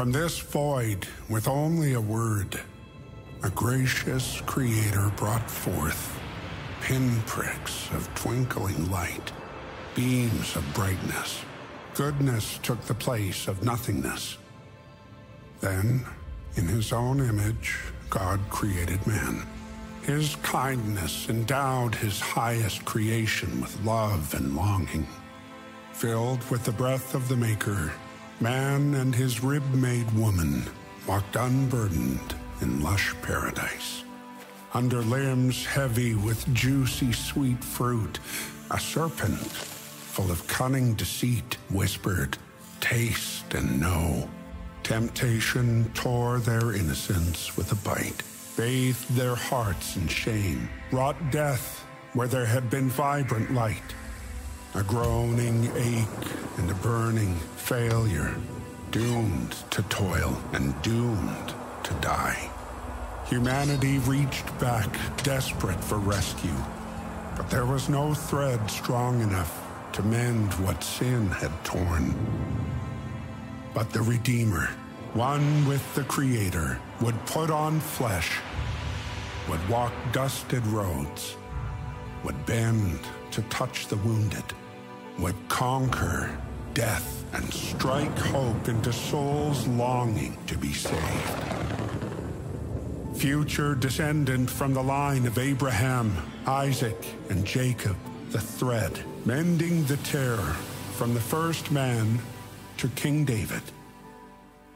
From this void, with only a word, a gracious creator brought forth pinpricks of twinkling light, beams of brightness. Goodness took the place of nothingness. Then, in his own image, God created man. His kindness endowed his highest creation with love and longing. Filled with the breath of the Maker, man and his rib made woman walked unburdened in lush paradise. Under limbs heavy with juicy sweet fruit, a serpent full of cunning deceit whispered, Taste and know. Temptation tore their innocence with a bite, bathed their hearts in shame, wrought death where there had been vibrant light. A groaning ache and a burning failure, doomed to toil and doomed to die. Humanity reached back, desperate for rescue, but there was no thread strong enough to mend what sin had torn. But the Redeemer, one with the Creator, would put on flesh, would walk dusted roads, would bend to touch the wounded, would conquer death and strike hope into souls longing to be saved. Future descendant from the line of Abraham, Isaac, and Jacob, the thread, mending the tear from the first man to King David,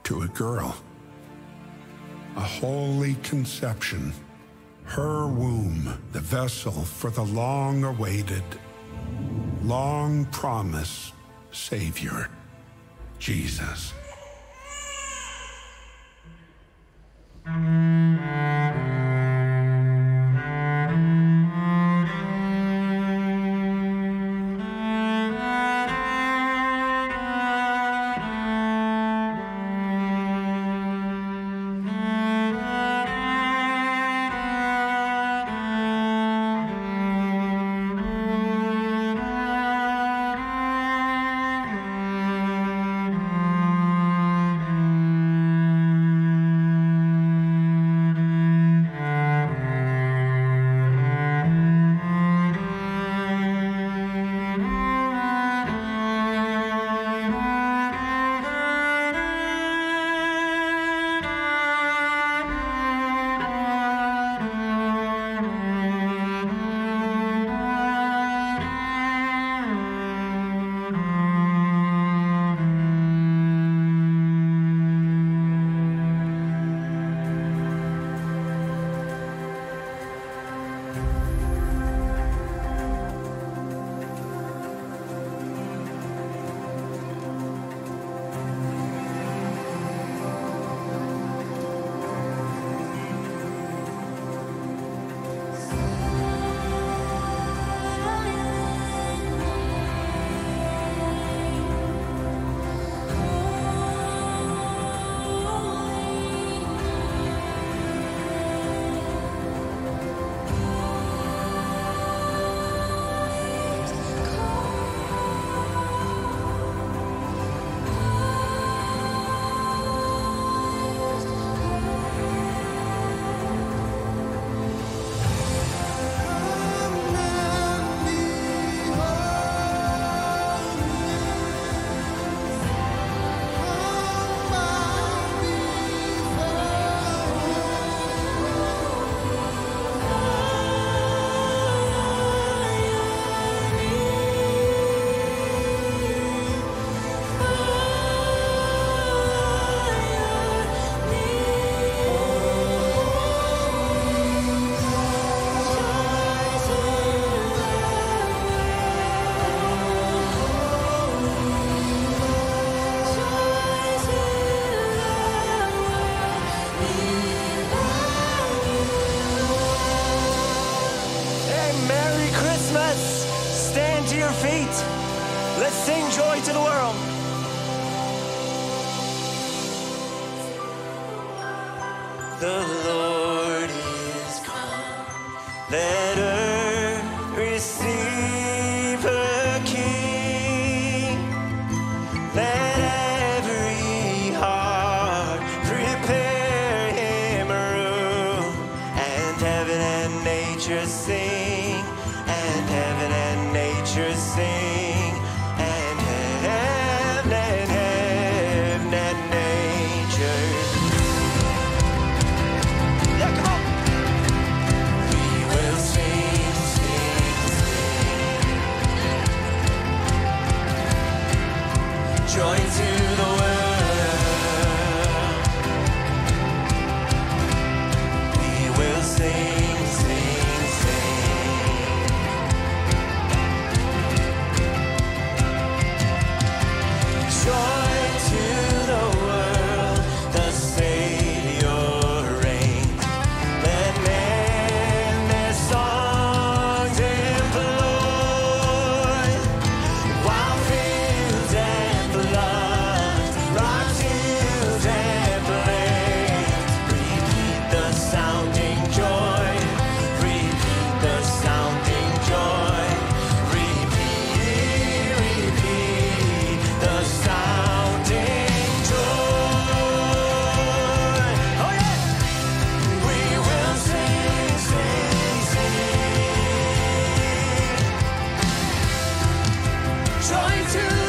to a girl. A holy conception, her womb, the vessel for the long awaited, long promised Savior, Jesus. trying to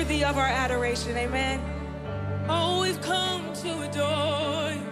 worthy of our adoration. Amen. Oh, we've come to adore you.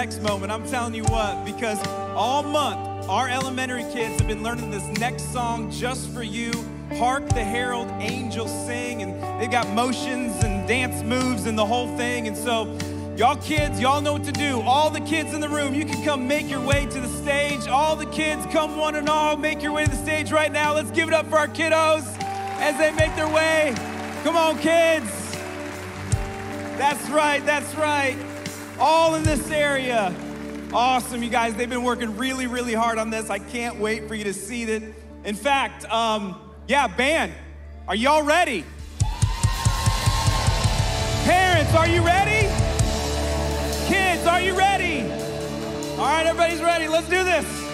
Next moment. I'm telling you what, because all month, our elementary kids have been learning this next song just for you. Hark the Herald Angels Sing. And they've got motions and dance moves and the whole thing. And so, Y'all kids, y'all know what to do. All the kids in the room, you can come make your way to the stage. All the kids, come one and all, make your way to the stage right now. Let's give it up for our kiddos as they make their way. Come on, kids. That's right, that's right. All in this area. Awesome, you guys. They've been working really, really hard on this. I can't wait for you to see it. In fact, um, yeah, band, are y'all ready? Parents, are you ready? Kids, are you ready? All right, everybody's ready. Let's do this.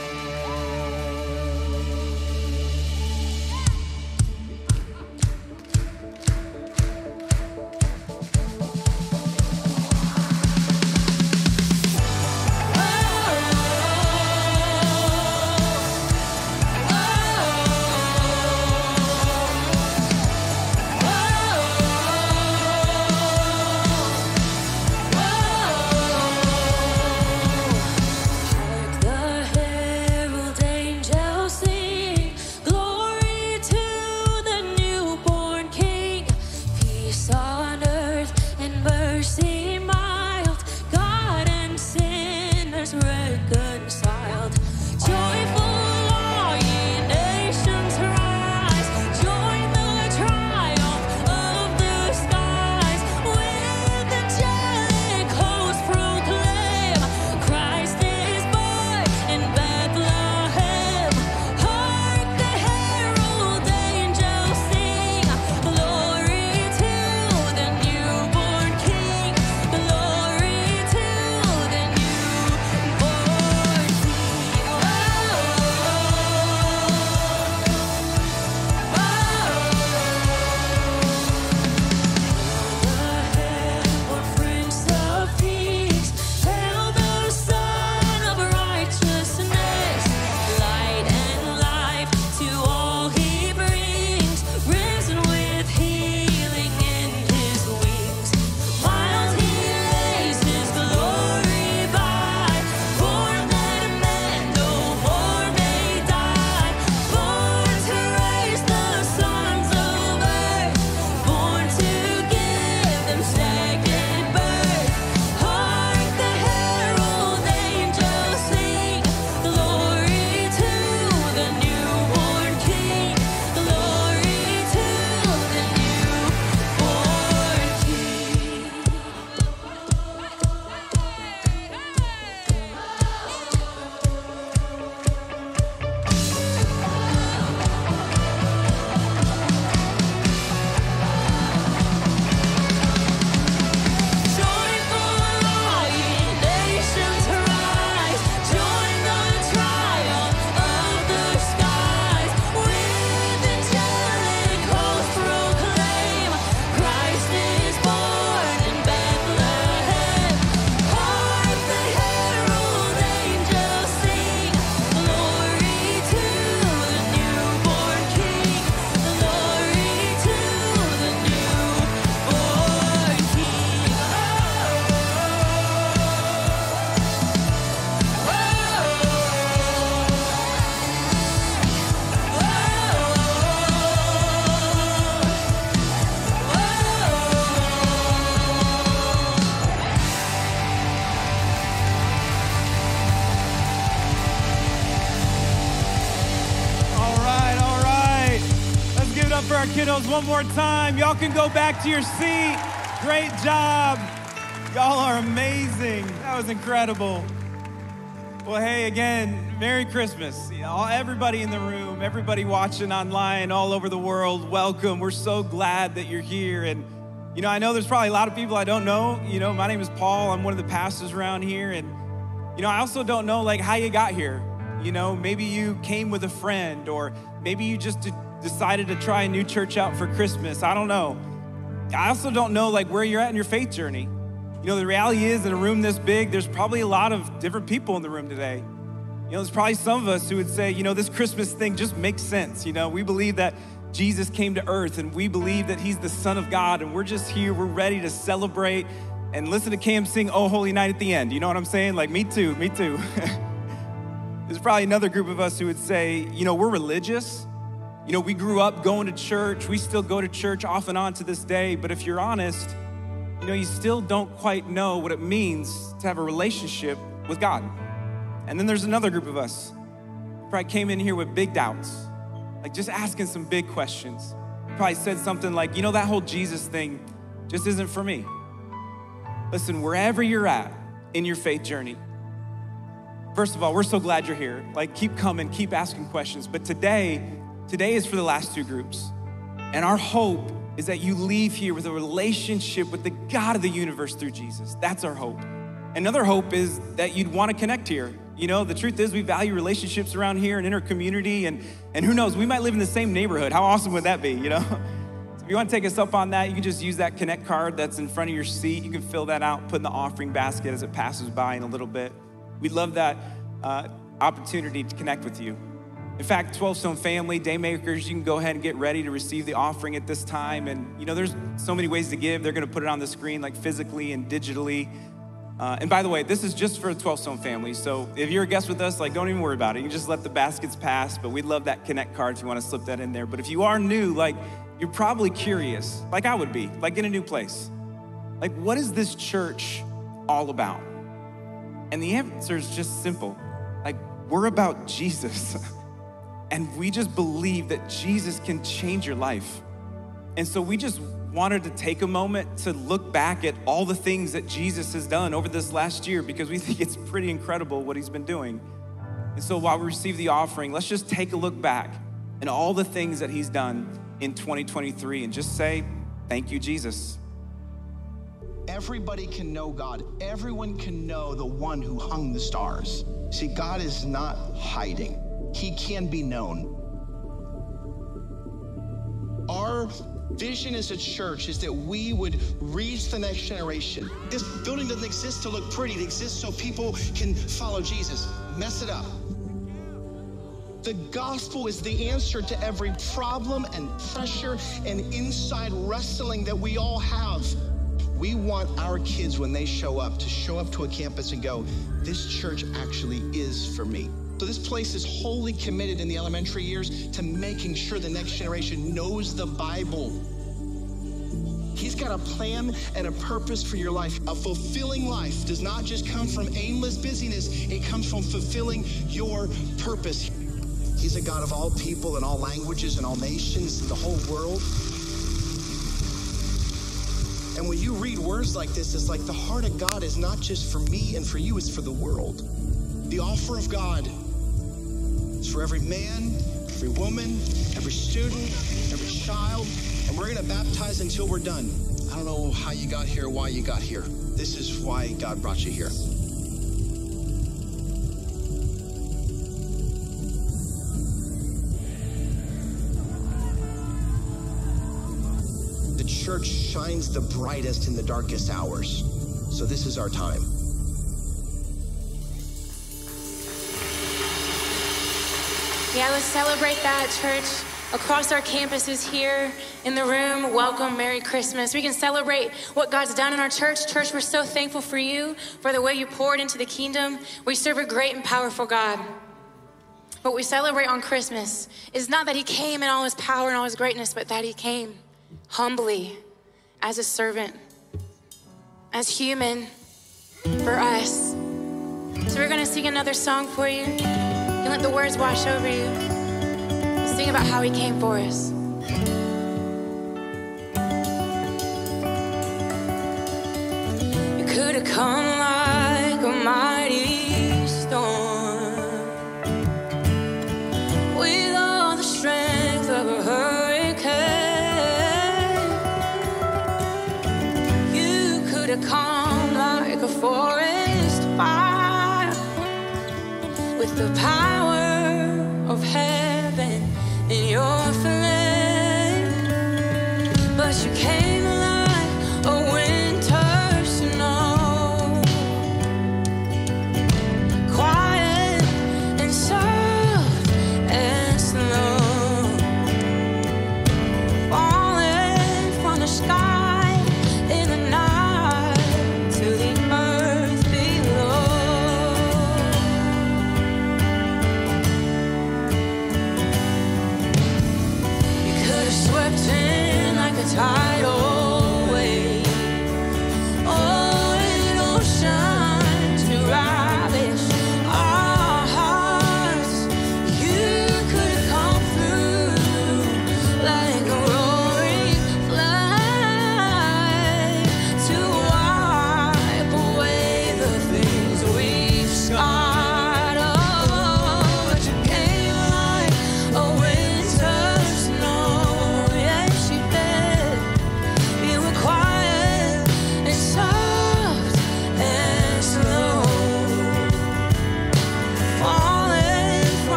One more time. Y'all can go back to your seat. Great job. Y'all are amazing. That was incredible. Well, hey, again, Merry Christmas. Everybody in the room, everybody watching online all over the world, welcome. We're so glad that you're here. And, you know, I know there's probably a lot of people I don't know. You know, my name is Paul. I'm one of the pastors around here. And, you know, I also don't know, like, how you got here. You know, maybe you came with a friend, or maybe you just decided to try a new church out for Christmas. I don't know. I also don't know, like, where you're at in your faith journey. You know, the reality is, in a room this big, there's probably a lot of different people in the room today. You know, there's probably some of us who would say, you know, this Christmas thing just makes sense. You know, we believe that Jesus came to earth and we believe that he's the Son of God, and we're just here, we're ready to celebrate and listen to Cam sing Oh Holy Night at the end. You know what I'm saying? Like, me too, me too. There's probably another group of us who would say, you know, we're religious. You know, we grew up going to church. We still go to church off and on to this day. But if you're honest, you know, you still don't quite know what it means to have a relationship with God. And then there's another group of us probably came in here with big doubts, like just asking some big questions. Probably said something like, you know, that whole Jesus thing just isn't for me. Listen, wherever you're at in your faith journey, First of all, we're so glad you're here. Like, keep coming, keep asking questions. But today, today is for the last two groups. And our hope is that you leave here with a relationship with the God of the universe through Jesus. That's our hope. Another hope is that you'd want to connect here. You know, the truth is we value relationships around here and in our community, and, and who knows, we might live in the same neighborhood. How awesome would that be, you know? So if you want to take us up on that, you can just use that connect card that's in front of your seat. You can fill that out, put in the offering basket as it passes by in a little bit. We'd love that uh, opportunity to connect with you. In fact, 12Stone family, Daymakers, you can go ahead and get ready to receive the offering at this time. And you know, there's so many ways to give. They're going to put it on the screen, like physically and digitally. Uh, and by the way, this is just for the 12Stone family. So if you're a guest with us, like, don't even worry about it. You just let the baskets pass. But we'd love that connect card if you want to slip that in there. But if you are new, like, you're probably curious, like I would be, like in a new place. Like, what is this church all about? And the answer is just simple. Like, we're about Jesus. And we just believe that Jesus can change your life. And so we just wanted to take a moment to look back at all the things that Jesus has done over this last year because we think it's pretty incredible what he's been doing. And so while we receive the offering, let's just take a look back and all the things that he's done in 2023 and just say, Thank you, Jesus. Everybody can know God. Everyone can know the one who hung the stars. See, God is not hiding, He can be known. Our vision as a church is that we would reach the next generation. This building doesn't exist to look pretty, it exists so people can follow Jesus. Mess it up. The gospel is the answer to every problem and pressure and inside wrestling that we all have. We want our kids, when they show up, to show up to a campus and go, This church actually is for me. So, this place is wholly committed in the elementary years to making sure the next generation knows the Bible. He's got a plan and a purpose for your life. A fulfilling life does not just come from aimless busyness, it comes from fulfilling your purpose. He's a God of all people and all languages and all nations and the whole world. And when you read words like this, it's like the heart of God is not just for me and for you, it's for the world. The offer of God is for every man, every woman, every student, every child, and we're going to baptize until we're done. I don't know how you got here, why you got here. This is why God brought you here. The church shines the brightest in the darkest hours. So this is our time. Yeah, let's celebrate that, church. Across our campuses here in the room, welcome, Merry Christmas. We can celebrate what God's done in our church. Church, we're so thankful for you, for the way you poured into the kingdom. We serve a great and powerful God. What we celebrate on Christmas is not that He came in all His power and all His greatness, but that He came humbly as a servant, as human for us. So we're gonna sing another song for you and let the words wash over you. Just think about how He came for us. You could have come like a mighty storm with all the strength of a hurricane. You could have come like a forest fire with the power.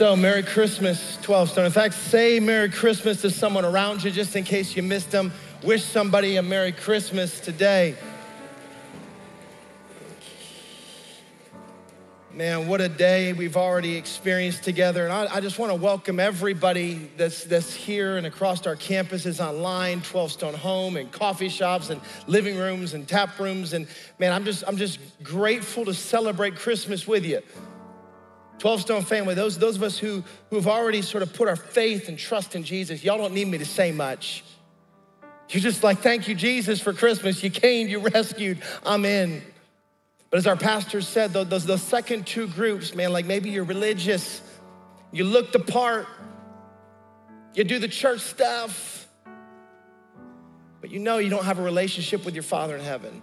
So, Merry Christmas, 12Stone. In fact, say Merry Christmas to someone around you just in case you missed them. Wish somebody a Merry Christmas today. Man, what a day we've already experienced together. And I, I just want to welcome everybody that's, that's here and across our campuses online, 12Stone Home, and coffee shops, and living rooms, and tap rooms. And man, I'm just, I'm just grateful to celebrate Christmas with you. 12Stone family, those, those of us who, who have already sort of put our faith and trust in Jesus, y'all don't need me to say much. You're just like, thank you, Jesus, for Christmas. You came, you rescued, I'm in. But as our pastor said, tho- those, those second two groups, man, like maybe you're religious, you look the part, you do the church stuff, but you know you don't have a relationship with your Father in heaven.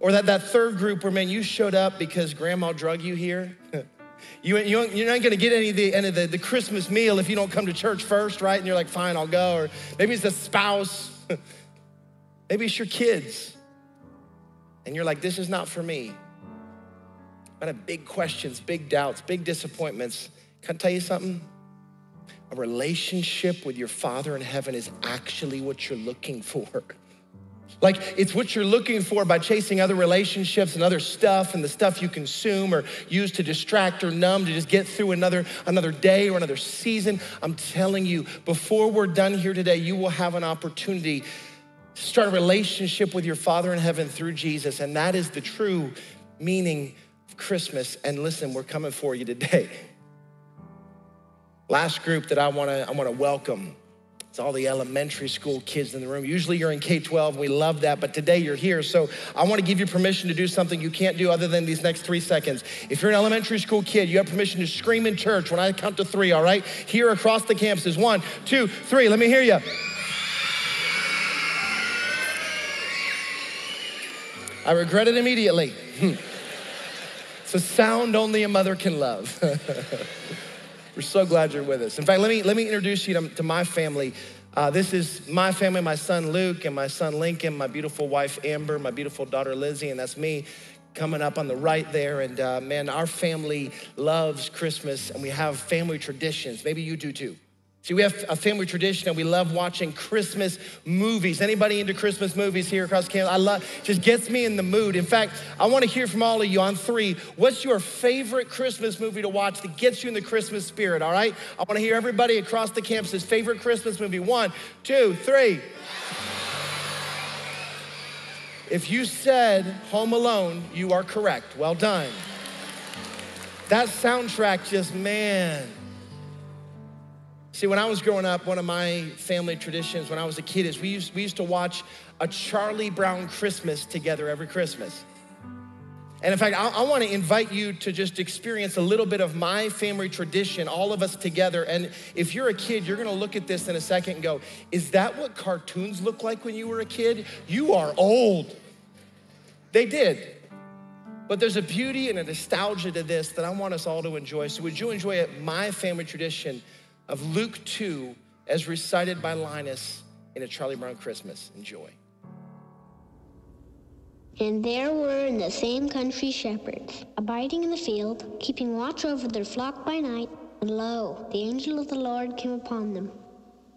Or that, that third group where, man, you showed up because grandma drug you here. You, you, you're not gonna get any of, the, any of the, the Christmas meal if you don't come to church first, right? And you're like, fine, I'll go. Or maybe it's the spouse, maybe it's your kids. And you're like, this is not for me. I have big questions, big doubts, big disappointments. Can I tell you something? A relationship with your Father in heaven is actually what you're looking for. Like it's what you're looking for by chasing other relationships and other stuff and the stuff you consume or use to distract or numb to just get through another another day or another season. I'm telling you, before we're done here today, you will have an opportunity to start a relationship with your Father in heaven through Jesus, and that is the true meaning of Christmas. And listen, we're coming for you today. Last group that I want to I want to welcome It's all the elementary school kids in the room. Usually you're in K 12, we love that, but today you're here. So I want to give you permission to do something you can't do other than these next three seconds. If you're an elementary school kid, you have permission to scream in church when I count to three, all right? Here across the campuses. One, two, three. Let me hear you. I regret it immediately. it's a sound only a mother can love. We're so glad you're with us. In fact, let me, let me introduce you to, to my family. Uh, this is my family, my son Luke, and my son Lincoln, my beautiful wife Amber, my beautiful daughter Lizzie, and that's me coming up on the right there. And uh, man, our family loves Christmas and we have family traditions. Maybe you do too. See, we have a family tradition and we love watching Christmas movies. Anybody into Christmas movies here across Canada? I love, just gets me in the mood. In fact, I want to hear from all of you on three. What's your favorite Christmas movie to watch that gets you in the Christmas spirit, all right? I want to hear everybody across the campus's favorite Christmas movie. One, two, three. If you said Home Alone, you are correct. Well done. That soundtrack just, man. See, when I was growing up, one of my family traditions when I was a kid is we used, we used to watch a Charlie Brown Christmas together every Christmas. And in fact, I, I want to invite you to just experience a little bit of my family tradition, all of us together. And if you're a kid, you're going to look at this in a second and go, Is that what cartoons look like when you were a kid? You are old. They did. But there's a beauty and a nostalgia to this that I want us all to enjoy. So, would you enjoy it? My family tradition of Luke 2 as recited by Linus in a Charlie Brown Christmas. Enjoy. And there were in the same country shepherds, abiding in the field, keeping watch over their flock by night. And lo, the angel of the Lord came upon them.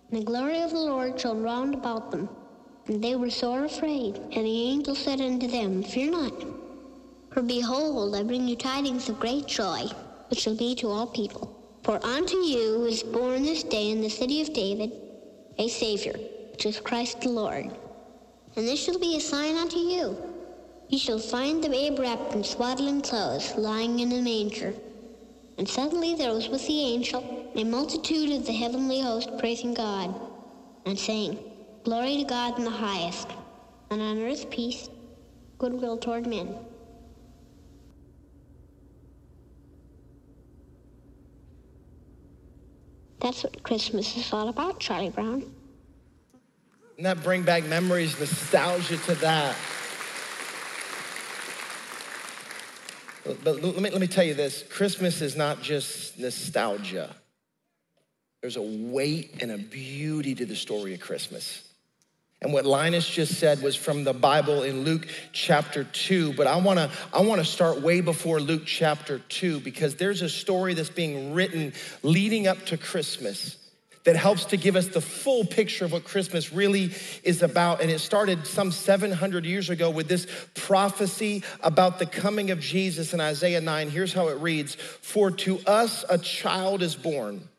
And the glory of the Lord shone round about them. And they were sore afraid. And the angel said unto them, Fear not. For behold, I bring you tidings of great joy, which shall be to all people. For unto you is born this day in the city of David a Savior, which is Christ the Lord. And this shall be a sign unto you. You shall find the babe wrapped in swaddling clothes, lying in a manger. And suddenly there was with the angel a multitude of the heavenly host praising God, and saying, Glory to God in the highest, and on earth peace, goodwill toward men. That's what Christmas is all about, Charlie Brown. Doesn't that bring back memories, nostalgia to that? But let me, let me tell you this Christmas is not just nostalgia, there's a weight and a beauty to the story of Christmas. And what Linus just said was from the Bible in Luke chapter 2, but I wanna, I wanna start way before Luke chapter 2 because there's a story that's being written leading up to Christmas that helps to give us the full picture of what Christmas really is about. And it started some 700 years ago with this prophecy about the coming of Jesus in Isaiah 9. Here's how it reads For to us a child is born.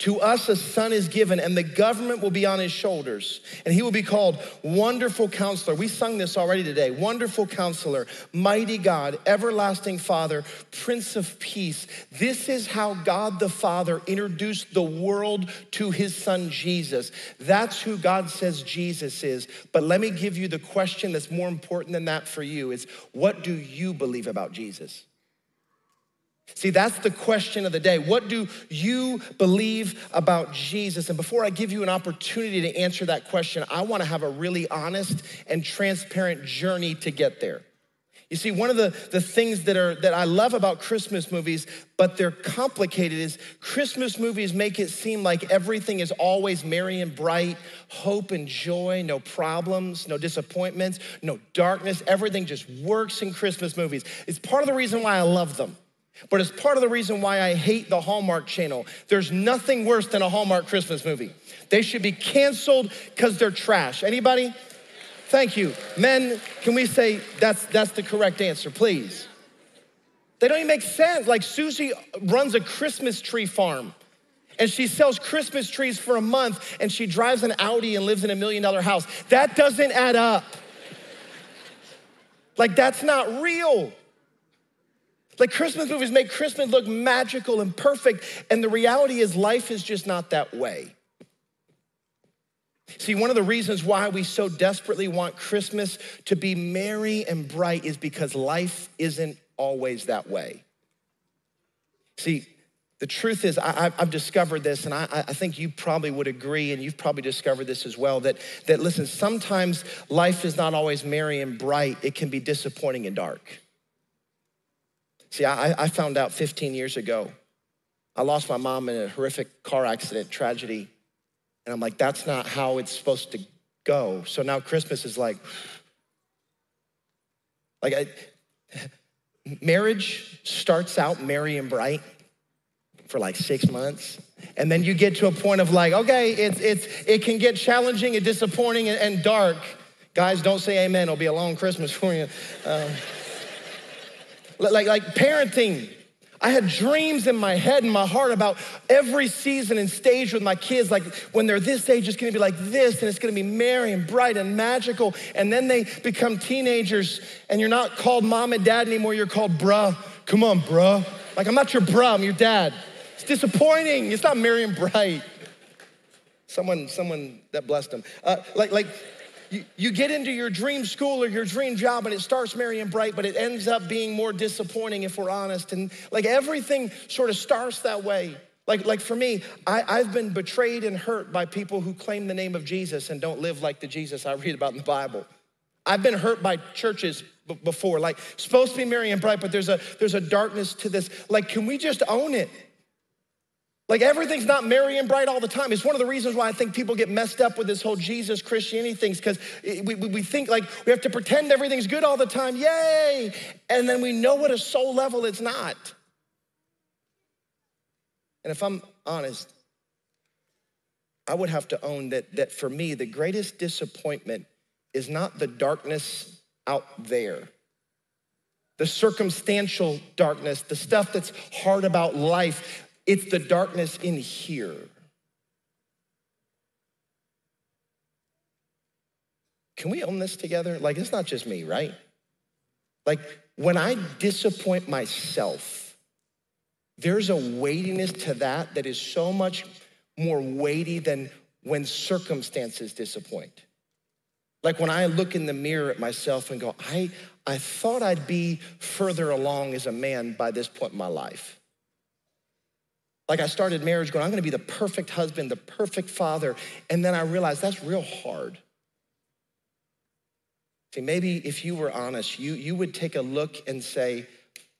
To us a son is given, and the government will be on his shoulders, and he will be called Wonderful Counselor. We sung this already today. Wonderful Counselor, Mighty God, Everlasting Father, Prince of Peace. This is how God the Father introduced the world to his son Jesus. That's who God says Jesus is. But let me give you the question that's more important than that for you is what do you believe about Jesus? See, that's the question of the day. What do you believe about Jesus? And before I give you an opportunity to answer that question, I want to have a really honest and transparent journey to get there. You see, one of the, the things that are that I love about Christmas movies, but they're complicated, is Christmas movies make it seem like everything is always merry and bright, hope and joy, no problems, no disappointments, no darkness. Everything just works in Christmas movies. It's part of the reason why I love them. But it's part of the reason why I hate the Hallmark channel. There's nothing worse than a Hallmark Christmas movie. They should be canceled because they're trash. Anybody? Thank you. Men, can we say that's that's the correct answer, please? They don't even make sense. Like Susie runs a Christmas tree farm. And she sells Christmas trees for a month and she drives an Audi and lives in a million dollar house. That doesn't add up. Like, that's not real. Like Christmas movies make Christmas look magical and perfect, and the reality is life is just not that way. See, one of the reasons why we so desperately want Christmas to be merry and bright is because life isn't always that way. See, the truth is, I, have discovered this, and I, I, think you probably would agree, and you've probably discovered this as well that, that, listen, sometimes life is not always merry and bright, it can be disappointing and dark. See, I, I found out 15 years ago, I lost my mom in a horrific car accident, tragedy, and I'm like, that's not how it's supposed to go. So now Christmas is like, like, I, marriage starts out merry and bright for like six months. And then you get to a point of like, okay, it's, it's, it can get challenging and disappointing and, and dark. Guys, don't say amen. It'll be a long Christmas for you. Um, like, like parenting. I had dreams in my head and my heart about every season and stage with my kids. Like when they're this age, it's gonna be like this, and it's gonna be merry and bright and magical. And then they become teenagers, and you're not called mom and dad anymore, you're called bruh. Come on, bruh. Like, I'm not your bruh, I'm your dad. It's disappointing. It's not merry and bright. Someone, someone that blessed them. Uh, like, like you, you get into your dream school or your dream job and it starts merry and bright, but it ends up being more disappointing if we're honest. And like everything sort of starts that way. Like, like for me, I, I've been betrayed and hurt by people who claim the name of Jesus and don't live like the Jesus I read about in the Bible. I've been hurt by churches b- before, like supposed to be merry and bright, but there's a there's a darkness to this. Like, can we just own it? Like everything's not merry and bright all the time. It's one of the reasons why I think people get messed up with this whole Jesus Christianity things because we, we think like we have to pretend everything's good all the time. Yay! And then we know at a soul level it's not. And if I'm honest, I would have to own that, that for me, the greatest disappointment is not the darkness out there the circumstantial darkness, the stuff that's hard about life. It's the darkness in here. Can we own this together? Like, it's not just me, right? Like, when I disappoint myself, there's a weightiness to that that is so much more weighty than when circumstances disappoint. Like when I look in the mirror at myself and go, I, I thought I'd be further along as a man by this point in my life. Like I started marriage going, I'm gonna be the perfect husband, the perfect father. And then I realized that's real hard. See, maybe if you were honest, you, you would take a look and say,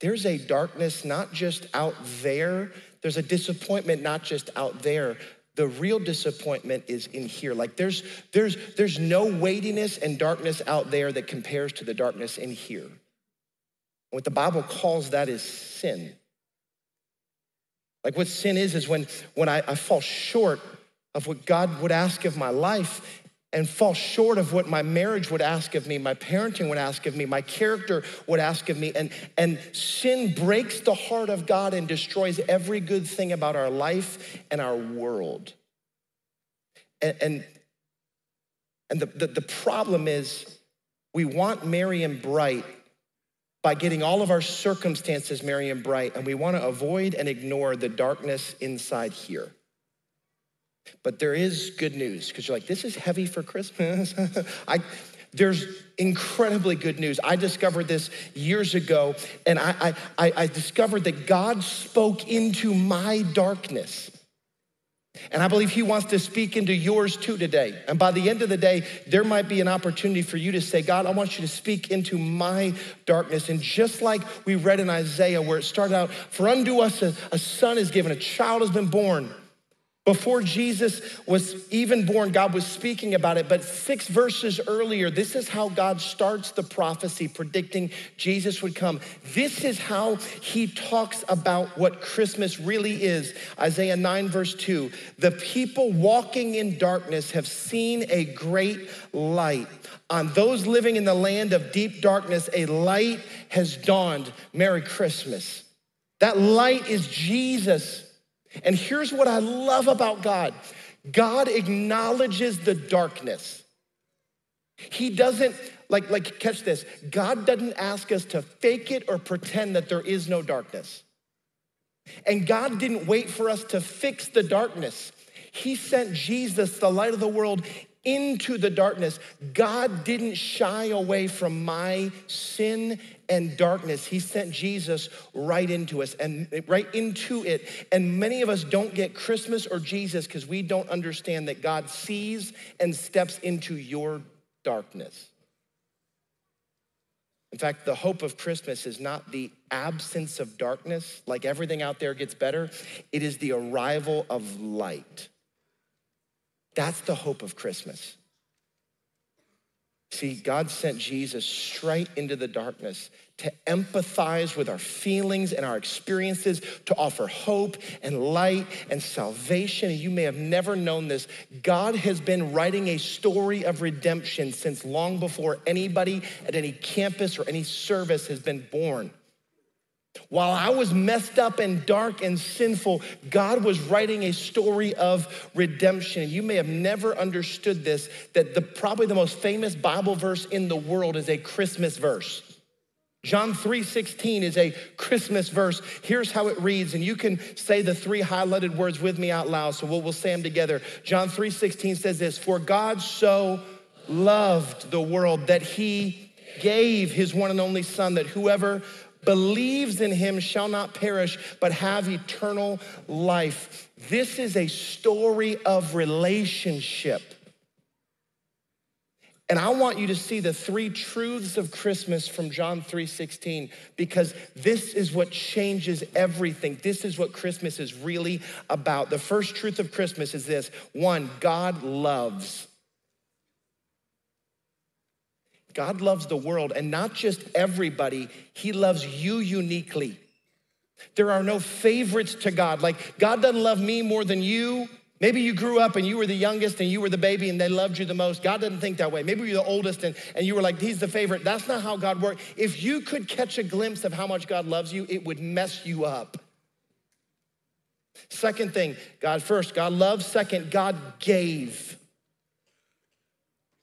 there's a darkness not just out there, there's a disappointment not just out there. The real disappointment is in here. Like there's there's there's no weightiness and darkness out there that compares to the darkness in here. What the Bible calls that is sin. Like what sin is, is when, when I, I fall short of what God would ask of my life and fall short of what my marriage would ask of me, my parenting would ask of me, my character would ask of me. And, and sin breaks the heart of God and destroys every good thing about our life and our world. And, and, and the, the, the problem is we want merry and bright by getting all of our circumstances merry and bright, and we want to avoid and ignore the darkness inside here. But there is good news because you're like, this is heavy for Christmas. I, there's incredibly good news. I discovered this years ago, and I, I, I discovered that God spoke into my darkness. And I believe he wants to speak into yours too today. And by the end of the day, there might be an opportunity for you to say, God, I want you to speak into my darkness. And just like we read in Isaiah, where it started out, for unto us a, a son is given, a child has been born. Before Jesus was even born, God was speaking about it. But six verses earlier, this is how God starts the prophecy predicting Jesus would come. This is how he talks about what Christmas really is. Isaiah 9, verse 2 The people walking in darkness have seen a great light. On those living in the land of deep darkness, a light has dawned. Merry Christmas. That light is Jesus. And here's what I love about God God acknowledges the darkness. He doesn't, like, like, catch this. God doesn't ask us to fake it or pretend that there is no darkness. And God didn't wait for us to fix the darkness. He sent Jesus, the light of the world, into the darkness. God didn't shy away from my sin and darkness. He sent Jesus right into us and right into it. And many of us don't get Christmas or Jesus because we don't understand that God sees and steps into your darkness. In fact, the hope of Christmas is not the absence of darkness, like everything out there gets better. It is the arrival of light. That's the hope of Christmas. See, God sent Jesus straight into the darkness to empathize with our feelings and our experiences, to offer hope and light and salvation. And you may have never known this. God has been writing a story of redemption since long before anybody at any campus or any service has been born. While I was messed up and dark and sinful, God was writing a story of redemption. You may have never understood this that the probably the most famous Bible verse in the world is a Christmas verse. John 3:16 is a Christmas verse. Here's how it reads, and you can say the three highlighted words with me out loud, so we'll, we'll say them together. John 3:16 says this: For God so loved the world that he gave his one and only son, that whoever believes in him shall not perish, but have eternal life. This is a story of relationship. And I want you to see the three truths of Christmas from John 3:16 because this is what changes everything. This is what Christmas is really about. The first truth of Christmas is this. One, God loves. God loves the world and not just everybody, he loves you uniquely. There are no favorites to God. Like God doesn't love me more than you. Maybe you grew up and you were the youngest and you were the baby and they loved you the most. God doesn't think that way. Maybe you're the oldest and, and you were like, he's the favorite. That's not how God works. If you could catch a glimpse of how much God loves you, it would mess you up. Second thing, God first, God loves. Second, God gave.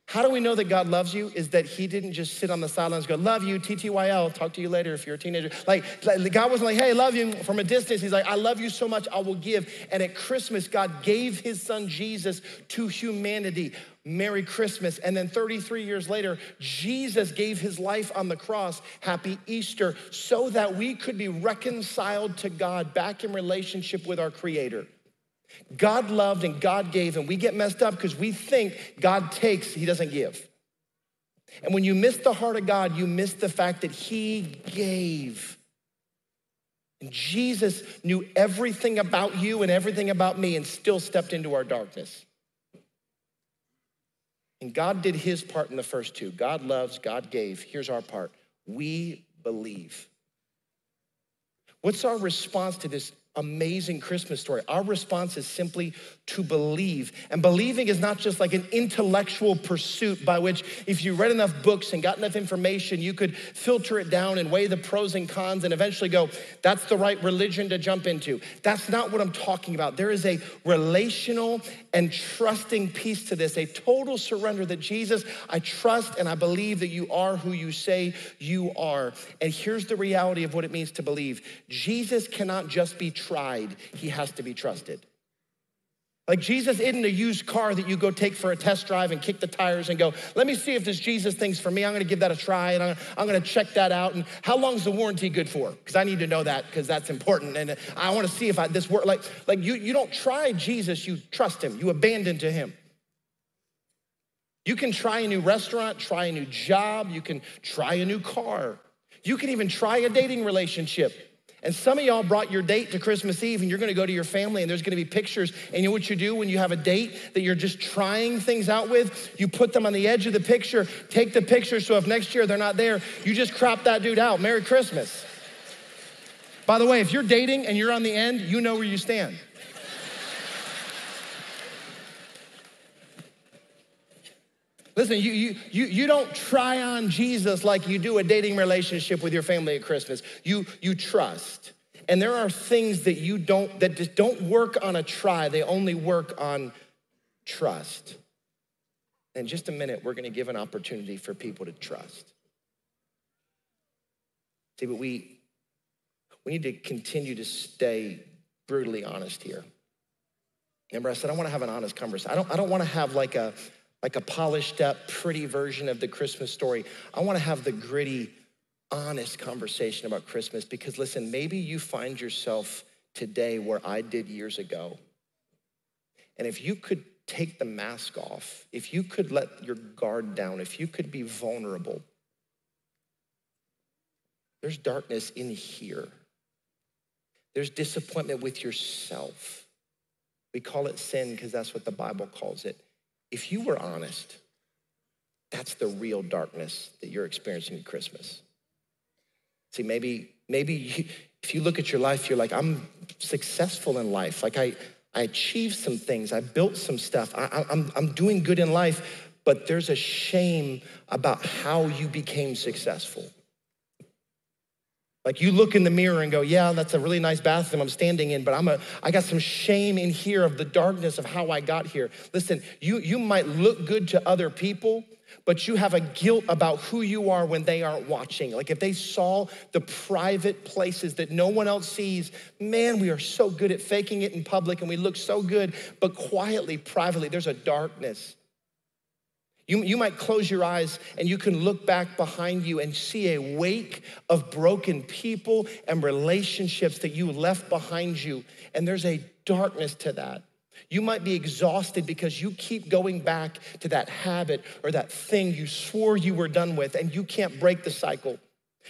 How do we know that God loves you? Is that He didn't just sit on the sidelines go, Love you, TTYL, talk to you later if you're a teenager. Like, like, God wasn't like, Hey, love you from a distance. He's like, I love you so much, I will give. And at Christmas, God gave His Son Jesus to humanity. Merry Christmas. And then 33 years later, Jesus gave His life on the cross. Happy Easter, so that we could be reconciled to God, back in relationship with our Creator. God loved and God gave, and we get messed up because we think God takes, He doesn't give. And when you miss the heart of God, you miss the fact that He gave. And Jesus knew everything about you and everything about me and still stepped into our darkness. And God did His part in the first two God loves, God gave. Here's our part we believe. What's our response to this amazing Christmas story. Our response is simply to believe. And believing is not just like an intellectual pursuit by which, if you read enough books and got enough information, you could filter it down and weigh the pros and cons and eventually go, that's the right religion to jump into. That's not what I'm talking about. There is a relational and trusting piece to this, a total surrender that Jesus, I trust and I believe that you are who you say you are. And here's the reality of what it means to believe Jesus cannot just be tried, he has to be trusted. Like Jesus isn't a used car that you go take for a test drive and kick the tires and go, let me see if this Jesus thing's for me. I'm gonna give that a try and I'm, I'm gonna check that out. And how long is the warranty good for? Because I need to know that because that's important. And I wanna see if I, this work, like, like you, you don't try Jesus, you trust him, you abandon to him. You can try a new restaurant, try a new job, you can try a new car. You can even try a dating relationship. And some of y'all brought your date to Christmas Eve and you're gonna go to your family and there's gonna be pictures. And you know what you do when you have a date that you're just trying things out with? You put them on the edge of the picture, take the picture so if next year they're not there, you just crop that dude out. Merry Christmas. By the way, if you're dating and you're on the end, you know where you stand. Listen, you, you, you, you don't try on Jesus like you do a dating relationship with your family at Christmas. You, you trust. And there are things that you don't, that just don't work on a try, they only work on trust. In just a minute, we're gonna give an opportunity for people to trust. See, but we, we need to continue to stay brutally honest here. Remember, I said I wanna have an honest conversation. I don't, I don't wanna have like a, like a polished up, pretty version of the Christmas story. I want to have the gritty, honest conversation about Christmas because listen, maybe you find yourself today where I did years ago. And if you could take the mask off, if you could let your guard down, if you could be vulnerable, there's darkness in here. There's disappointment with yourself. We call it sin because that's what the Bible calls it. If you were honest, that's the real darkness that you're experiencing at Christmas. See, maybe, maybe you, if you look at your life, you're like, I'm successful in life. Like I, I achieved some things. I built some stuff. I, I'm, I'm doing good in life, but there's a shame about how you became successful. Like you look in the mirror and go, yeah, that's a really nice bathroom I'm standing in, but I'm a, I got some shame in here of the darkness of how I got here. Listen, you, you might look good to other people, but you have a guilt about who you are when they aren't watching. Like if they saw the private places that no one else sees, man, we are so good at faking it in public and we look so good, but quietly, privately, there's a darkness. You, you might close your eyes and you can look back behind you and see a wake of broken people and relationships that you left behind you. And there's a darkness to that. You might be exhausted because you keep going back to that habit or that thing you swore you were done with and you can't break the cycle.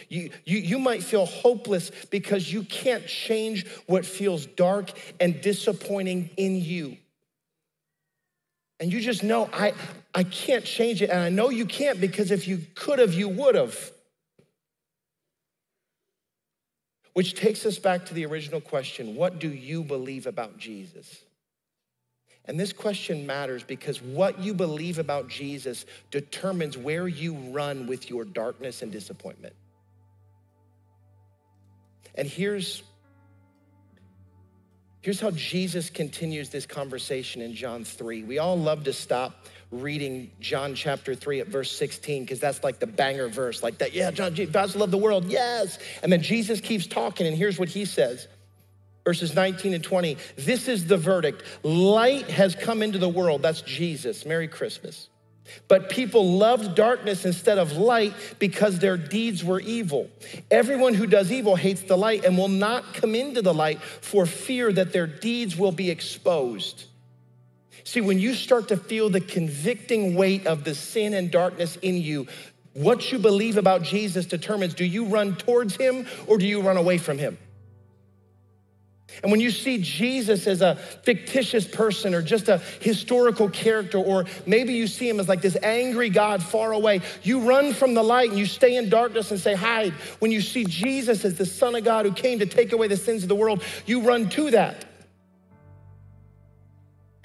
You, you, you might feel hopeless because you can't change what feels dark and disappointing in you. And you just know, I, I can't change it. And I know you can't because if you could have, you would have. Which takes us back to the original question what do you believe about Jesus? And this question matters because what you believe about Jesus determines where you run with your darkness and disappointment. And here's Here's how Jesus continues this conversation in John 3. We all love to stop reading John chapter 3 at verse 16 because that's like the banger verse, like that. Yeah, John, God's love the world. Yes. And then Jesus keeps talking, and here's what he says verses 19 and 20. This is the verdict light has come into the world. That's Jesus. Merry Christmas. But people loved darkness instead of light because their deeds were evil. Everyone who does evil hates the light and will not come into the light for fear that their deeds will be exposed. See, when you start to feel the convicting weight of the sin and darkness in you, what you believe about Jesus determines do you run towards him or do you run away from him? And when you see Jesus as a fictitious person or just a historical character, or maybe you see him as like this angry God far away, you run from the light and you stay in darkness and say, hide. When you see Jesus as the Son of God who came to take away the sins of the world, you run to that.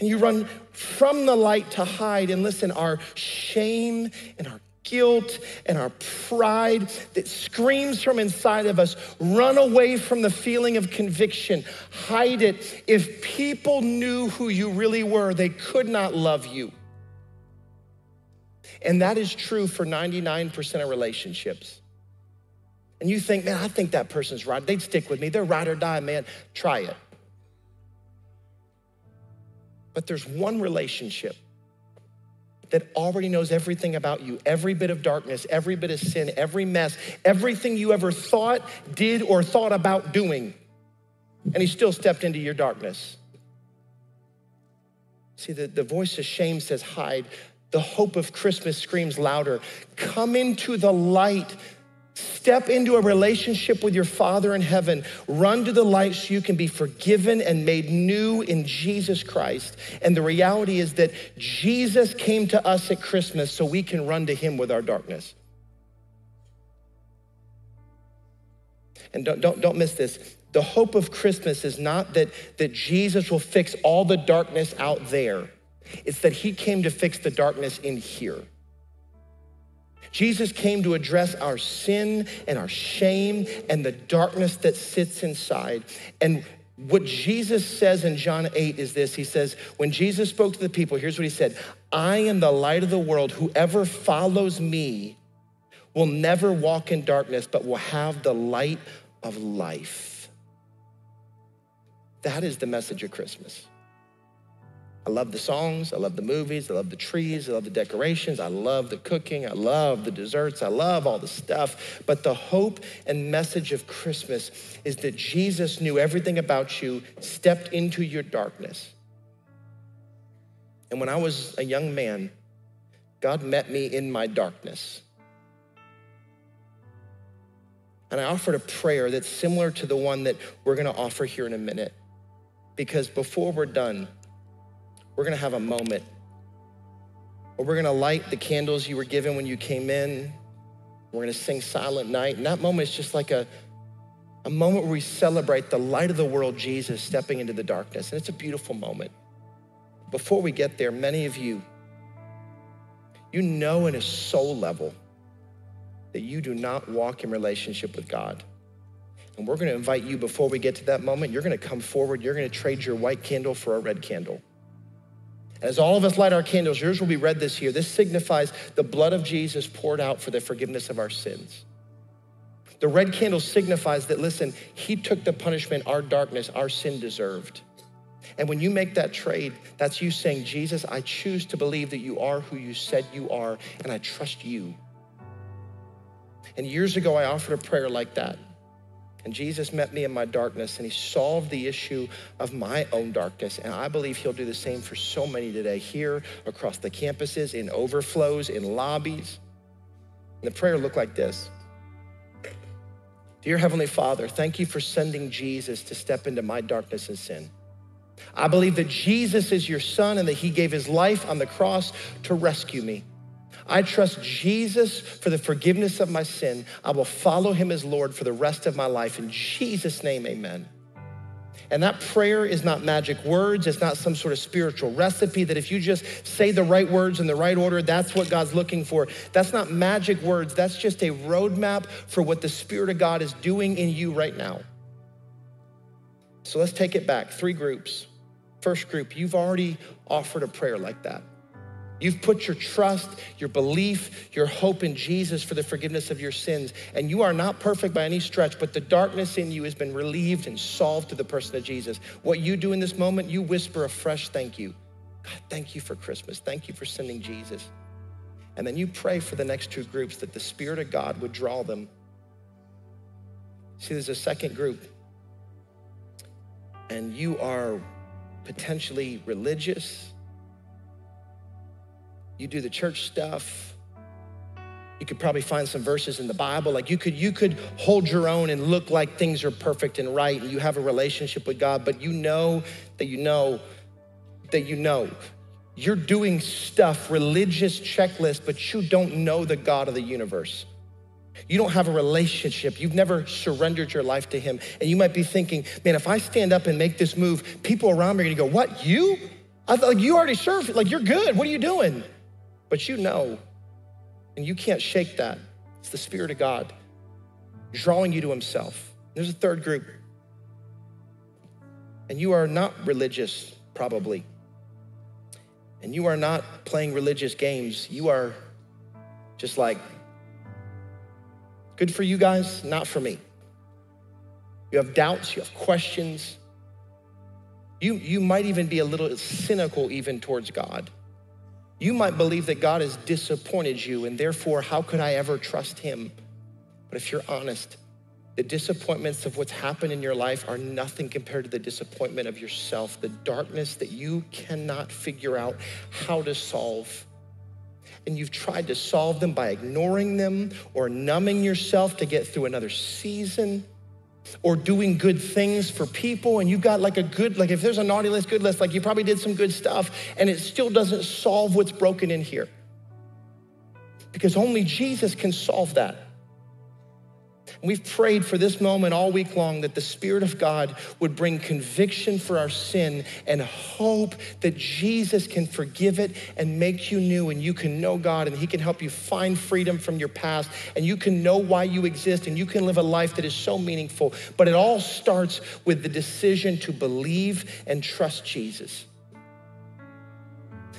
And you run from the light to hide. And listen, our shame and our guilt and our pride that screams from inside of us. Run away from the feeling of conviction. Hide it. If people knew who you really were, they could not love you. And that is true for 99% of relationships. And you think, man, I think that person's right. They'd stick with me. They're ride or die, man. Try it. But there's one relationship that already knows everything about you, every bit of darkness, every bit of sin, every mess, everything you ever thought, did, or thought about doing. And he still stepped into your darkness. See, the, the voice of shame says, hide. The hope of Christmas screams louder. Come into the light Step into a relationship with your Father in heaven. Run to the light so you can be forgiven and made new in Jesus Christ. And the reality is that Jesus came to us at Christmas so we can run to Him with our darkness. And don't, don't, don't miss this. The hope of Christmas is not that, that Jesus will fix all the darkness out there, it's that He came to fix the darkness in here. Jesus came to address our sin and our shame and the darkness that sits inside. And what Jesus says in John 8 is this He says, when Jesus spoke to the people, here's what He said I am the light of the world. Whoever follows me will never walk in darkness, but will have the light of life. That is the message of Christmas. I love the songs, I love the movies, I love the trees, I love the decorations, I love the cooking, I love the desserts, I love all the stuff. But the hope and message of Christmas is that Jesus knew everything about you, stepped into your darkness. And when I was a young man, God met me in my darkness. And I offered a prayer that's similar to the one that we're gonna offer here in a minute. Because before we're done, we're gonna have a moment where we're gonna light the candles you were given when you came in. We're gonna sing Silent Night. And that moment is just like a, a moment where we celebrate the light of the world, Jesus, stepping into the darkness. And it's a beautiful moment. Before we get there, many of you, you know in a soul level that you do not walk in relationship with God. And we're gonna invite you before we get to that moment, you're gonna come forward, you're gonna trade your white candle for a red candle. As all of us light our candles, yours will be red this year. This signifies the blood of Jesus poured out for the forgiveness of our sins. The red candle signifies that, listen, he took the punishment our darkness, our sin deserved. And when you make that trade, that's you saying, Jesus, I choose to believe that you are who you said you are, and I trust you. And years ago, I offered a prayer like that. And Jesus met me in my darkness and he solved the issue of my own darkness. And I believe he'll do the same for so many today here, across the campuses, in overflows, in lobbies. And the prayer looked like this Dear Heavenly Father, thank you for sending Jesus to step into my darkness and sin. I believe that Jesus is your son and that he gave his life on the cross to rescue me. I trust Jesus for the forgiveness of my sin. I will follow him as Lord for the rest of my life. In Jesus' name, amen. And that prayer is not magic words. It's not some sort of spiritual recipe that if you just say the right words in the right order, that's what God's looking for. That's not magic words. That's just a roadmap for what the Spirit of God is doing in you right now. So let's take it back. Three groups. First group, you've already offered a prayer like that. You've put your trust, your belief, your hope in Jesus for the forgiveness of your sins. And you are not perfect by any stretch, but the darkness in you has been relieved and solved to the person of Jesus. What you do in this moment, you whisper a fresh thank you. God, thank you for Christmas. Thank you for sending Jesus. And then you pray for the next two groups that the Spirit of God would draw them. See, there's a second group, and you are potentially religious you do the church stuff. You could probably find some verses in the Bible. Like you could, you could hold your own and look like things are perfect and right, and you have a relationship with God, but you know that you know that you know. You're doing stuff, religious checklist, but you don't know the God of the universe. You don't have a relationship. You've never surrendered your life to Him. And you might be thinking, man, if I stand up and make this move, people around me are gonna go, what, you? I thought like, you already served, like you're good. What are you doing? But you know, and you can't shake that. It's the Spirit of God drawing you to Himself. There's a third group. And you are not religious, probably. And you are not playing religious games. You are just like, good for you guys, not for me. You have doubts, you have questions. You, you might even be a little cynical, even towards God. You might believe that God has disappointed you, and therefore, how could I ever trust Him? But if you're honest, the disappointments of what's happened in your life are nothing compared to the disappointment of yourself, the darkness that you cannot figure out how to solve. And you've tried to solve them by ignoring them or numbing yourself to get through another season or doing good things for people and you've got like a good like if there's a naughty list good list like you probably did some good stuff and it still doesn't solve what's broken in here. Because only jesus can solve that and we've prayed for this moment all week long that the Spirit of God would bring conviction for our sin and hope that Jesus can forgive it and make you new and you can know God and He can help you find freedom from your past and you can know why you exist and you can live a life that is so meaningful. But it all starts with the decision to believe and trust Jesus.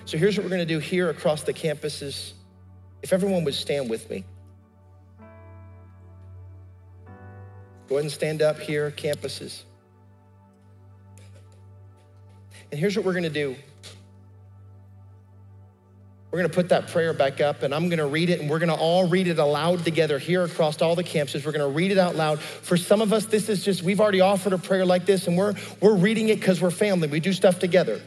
So here's what we're going to do here across the campuses. If everyone would stand with me. Go ahead and stand up here, campuses. And here's what we're going to do we're going to put that prayer back up and I'm going to read it and we're going to all read it aloud together here across all the campuses. We're going to read it out loud. For some of us, this is just, we've already offered a prayer like this and we're, we're reading it because we're family. We do stuff together.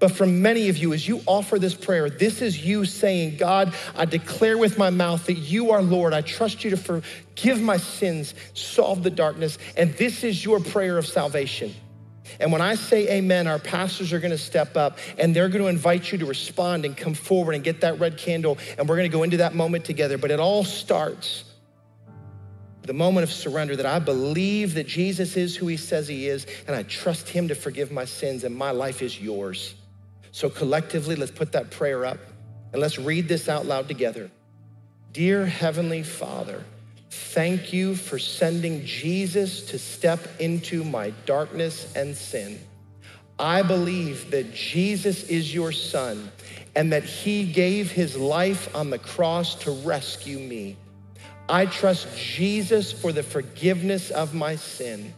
But for many of you, as you offer this prayer, this is you saying, God, I declare with my mouth that you are Lord. I trust you to forgive my sins, solve the darkness. And this is your prayer of salvation. And when I say amen, our pastors are gonna step up and they're gonna invite you to respond and come forward and get that red candle. And we're gonna go into that moment together. But it all starts the moment of surrender that I believe that Jesus is who he says he is, and I trust him to forgive my sins, and my life is yours. So collectively, let's put that prayer up and let's read this out loud together. Dear Heavenly Father, thank you for sending Jesus to step into my darkness and sin. I believe that Jesus is your son and that he gave his life on the cross to rescue me. I trust Jesus for the forgiveness of my sin.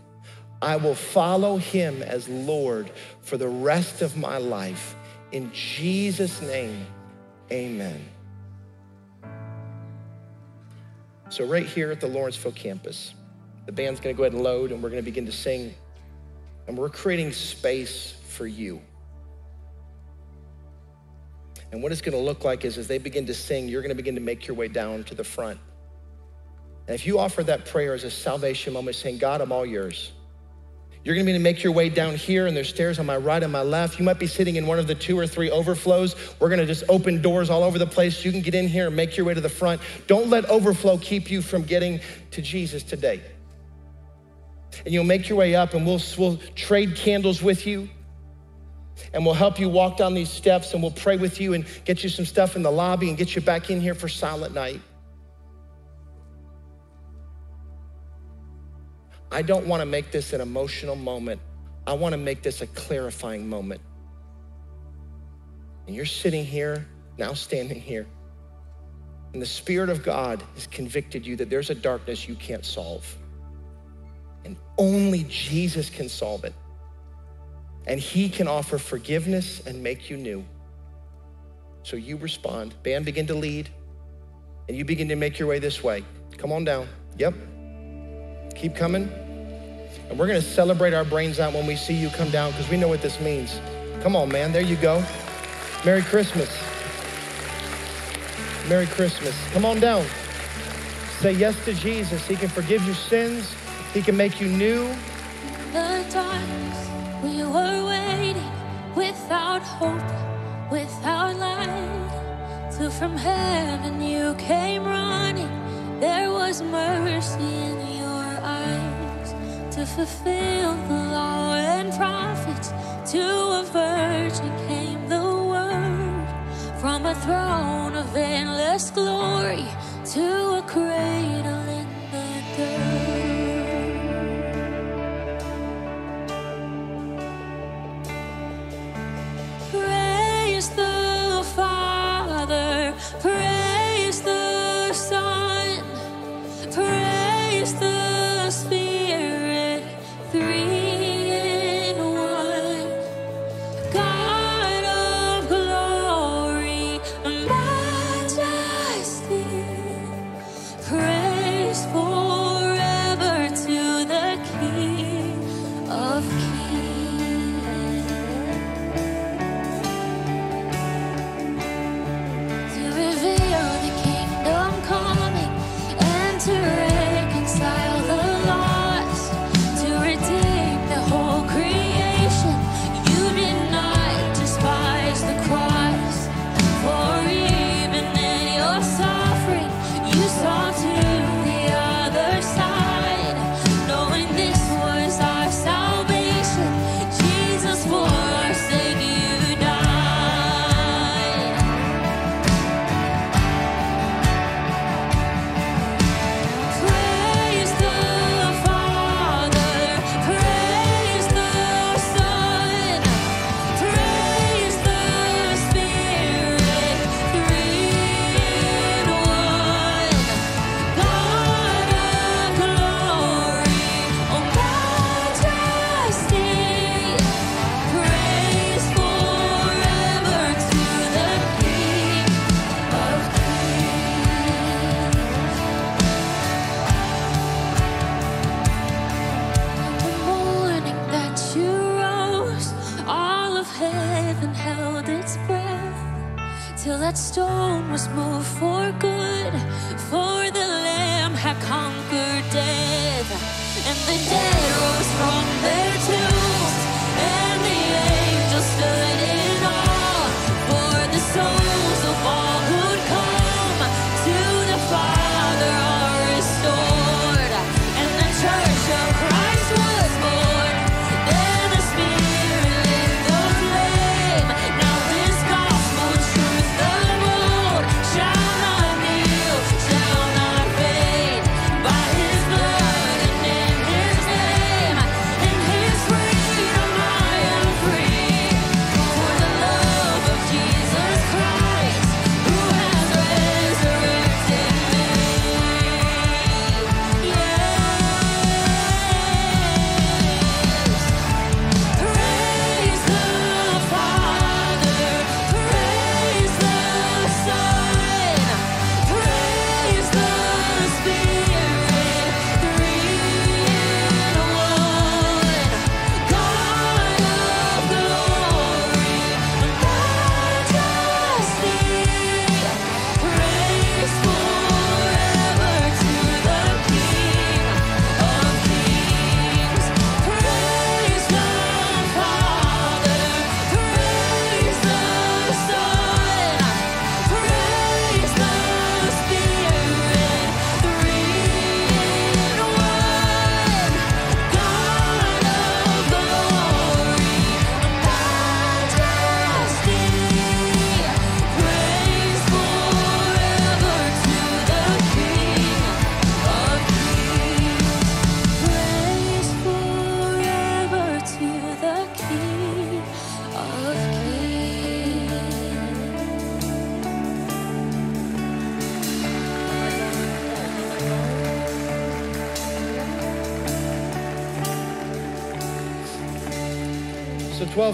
I will follow him as Lord for the rest of my life. In Jesus' name, amen. So, right here at the Lawrenceville campus, the band's gonna go ahead and load, and we're gonna begin to sing. And we're creating space for you. And what it's gonna look like is as they begin to sing, you're gonna begin to make your way down to the front. And if you offer that prayer as a salvation moment, saying, God, I'm all yours. You're gonna be to make your way down here, and there's stairs on my right and my left. You might be sitting in one of the two or three overflows. We're gonna just open doors all over the place. You can get in here and make your way to the front. Don't let overflow keep you from getting to Jesus today. And you'll make your way up, and we'll, we'll trade candles with you. And we'll help you walk down these steps, and we'll pray with you and get you some stuff in the lobby and get you back in here for silent night. I don't want to make this an emotional moment. I want to make this a clarifying moment. And you're sitting here, now standing here, and the Spirit of God has convicted you that there's a darkness you can't solve. And only Jesus can solve it. And He can offer forgiveness and make you new. So you respond. Band, begin to lead. And you begin to make your way this way. Come on down. Yep. Keep coming. And we're going to celebrate our brains out when we see you come down because we know what this means. Come on, man. There you go. Merry Christmas. Merry Christmas. Come on down. Say yes to Jesus. He can forgive your sins, He can make you new. the darkness we were waiting without hope without light till from heaven you came running there was mercy in your eyes to fulfill the law and prophets. To a virgin came the word. From a throne of endless glory to a cradle in the dirt. Praise the Father, praise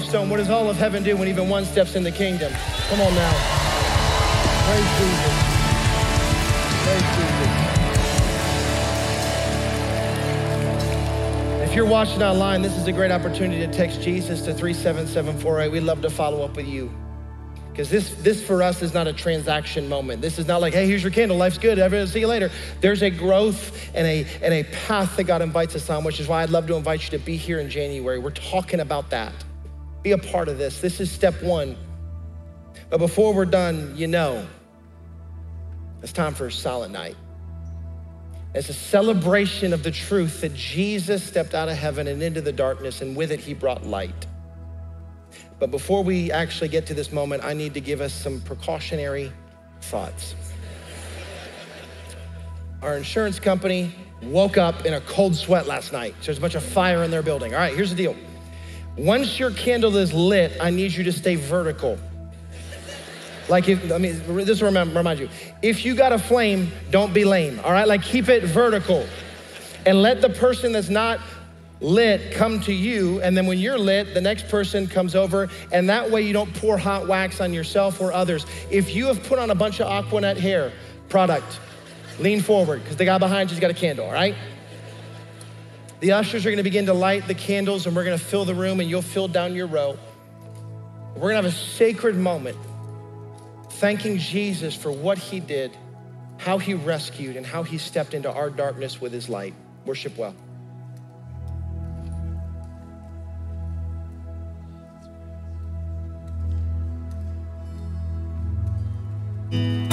So 12Stone, what does all of heaven do when even one steps in the kingdom? Come on now. Praise Jesus. Praise Jesus. If you're watching online, this is a great opportunity to text Jesus to 37748. We'd love to follow up with you. Because this, this for us is not a transaction moment. This is not like, hey, here's your candle, life's good, everyone see you later. There's a growth and a, and a path that God invites us on, which is why I'd love to invite you to be here in January. We're talking about that. Be a part of this. This is step one. But before we're done, you know, it's time for a silent night. It's a celebration of the truth that Jesus stepped out of heaven and into the darkness, and with it, he brought light. But before we actually get to this moment, I need to give us some precautionary thoughts. Our insurance company woke up in a cold sweat last night. So there's a bunch of fire in their building. All right, here's the deal. Once your candle is lit, I need you to stay vertical. Like if, I mean, this will remind you. If you got a flame, don't be lame, all right? Like keep it vertical. And let the person that's not lit come to you. And then when you're lit, the next person comes over. And that way you don't pour hot wax on yourself or others. If you have put on a bunch of Aqua Net hair product, lean forward because the guy behind you's got a candle, all right? The ushers are gonna begin to light the candles and we're gonna fill the room and you'll fill down your row. We're gonna have a sacred moment thanking Jesus for what he did, how he rescued, and how he stepped into our darkness with his light. Worship well. Silent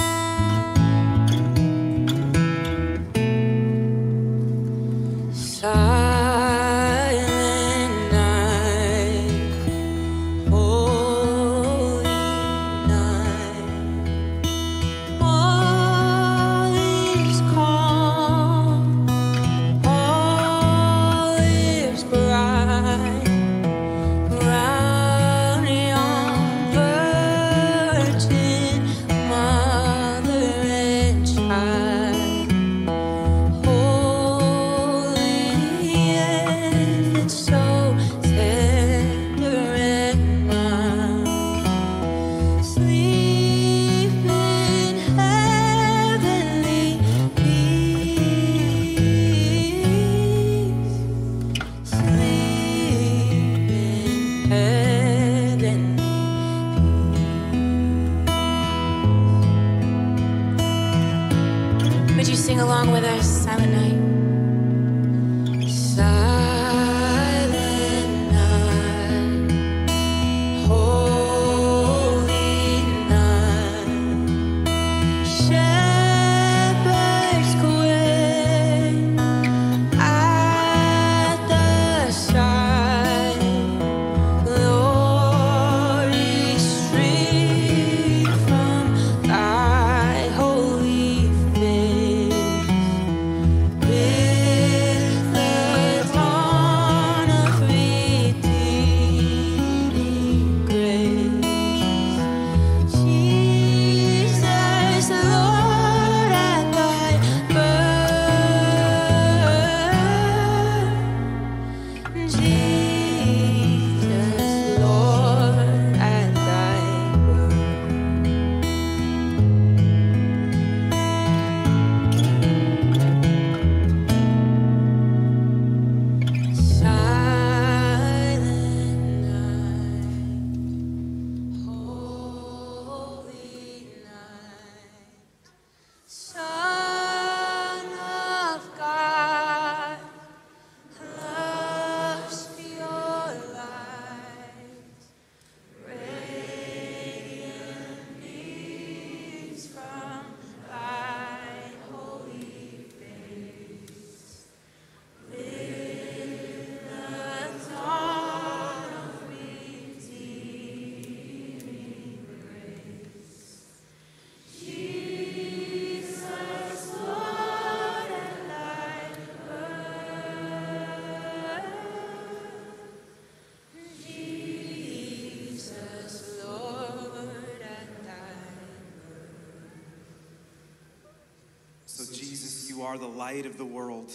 are the light of the world.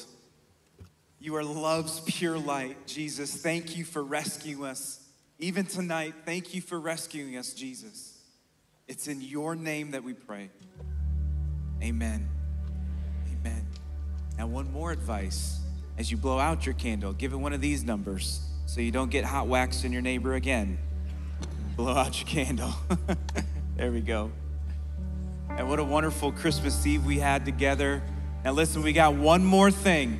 You are love's pure light. Jesus, thank you for rescuing us. Even tonight, thank you for rescuing us, Jesus. It's in your name that we pray. Amen. Amen. Now, one more advice. As you blow out your candle, give it one of these numbers so you don't get hot wax in your neighbor again. Blow out your candle. there we go. And what a wonderful Christmas Eve we had together. Now, listen, we got one more thing.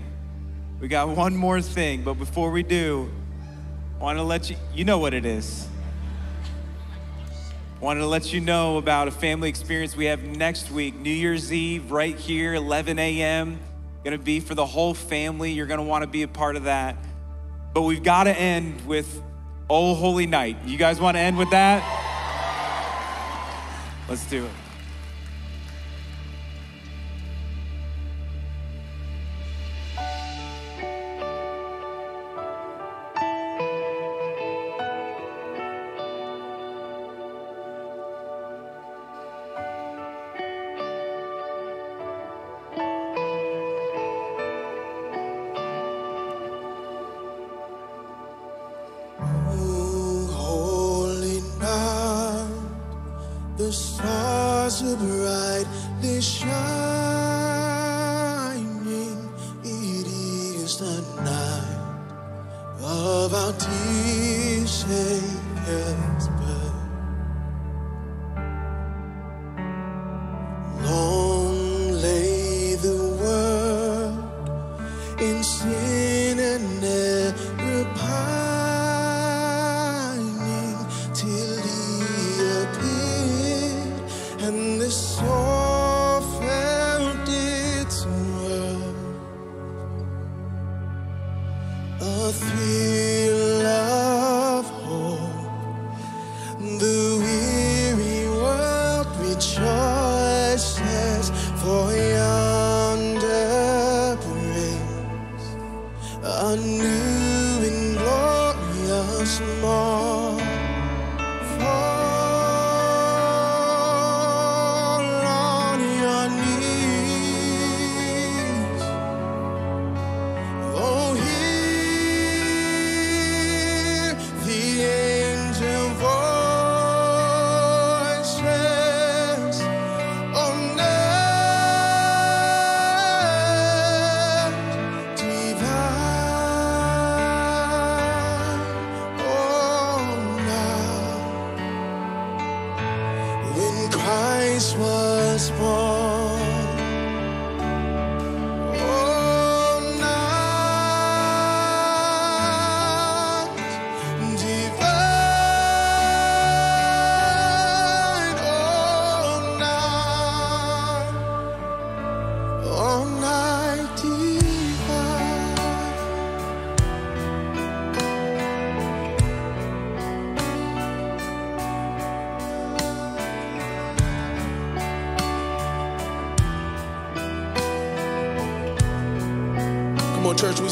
We got one more thing. But before we do, I want to let you, you know what it is. I wanted to let you know about a family experience we have next week, New Year's Eve, right here, 11 a.m. To be for the whole family. You're want to be a part of that. But we've got to end with Oh Holy Night. You guys want to end with that? Let's do it.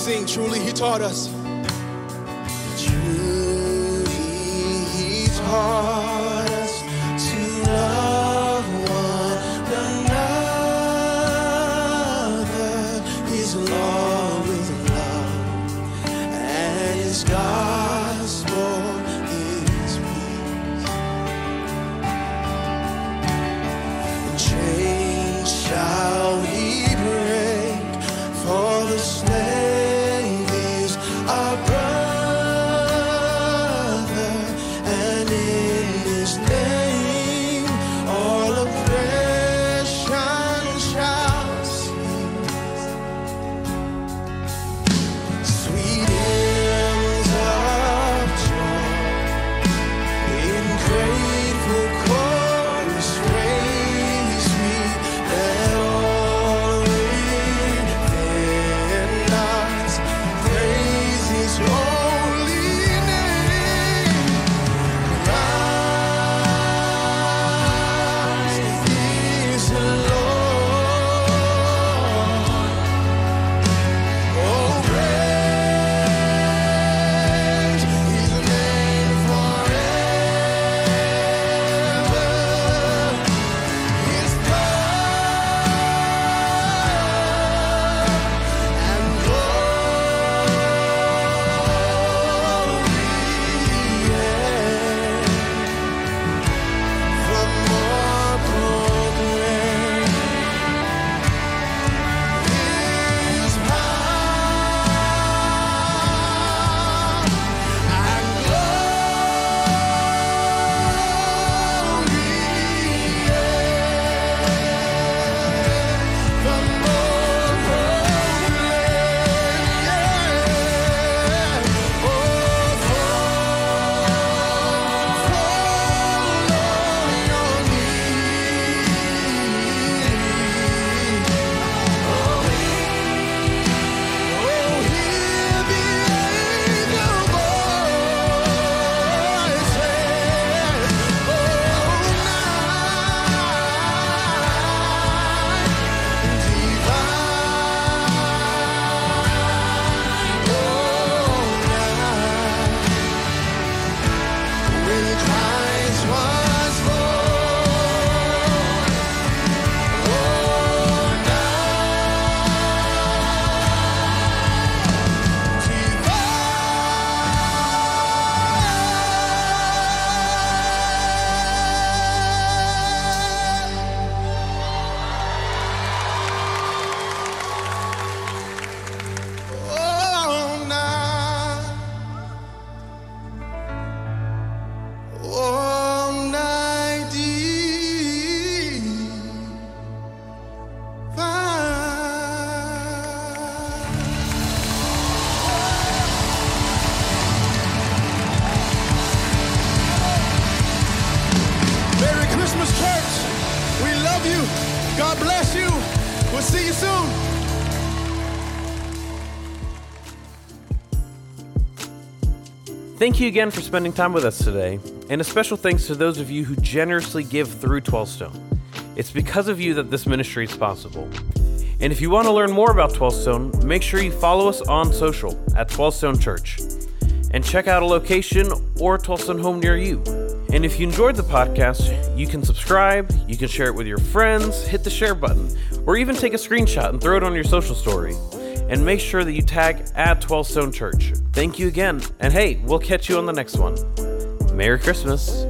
Sing, Truly He taught us. Thank you again for spending time with us today, and a special thanks to those of you who generously give through 12Stone. It's because of you that this ministry is possible. And if you want to learn more about 12Stone, make sure you follow us on social at 12Stone Church and check out a location or 12Stone home near you. And if you enjoyed the podcast, you can subscribe, you can share it with your friends, hit the share button, or even take a screenshot and throw it on your social story. And make sure that you tag at 12Stone Church. Thank you again, and hey, we'll catch you on the next one. Merry Christmas.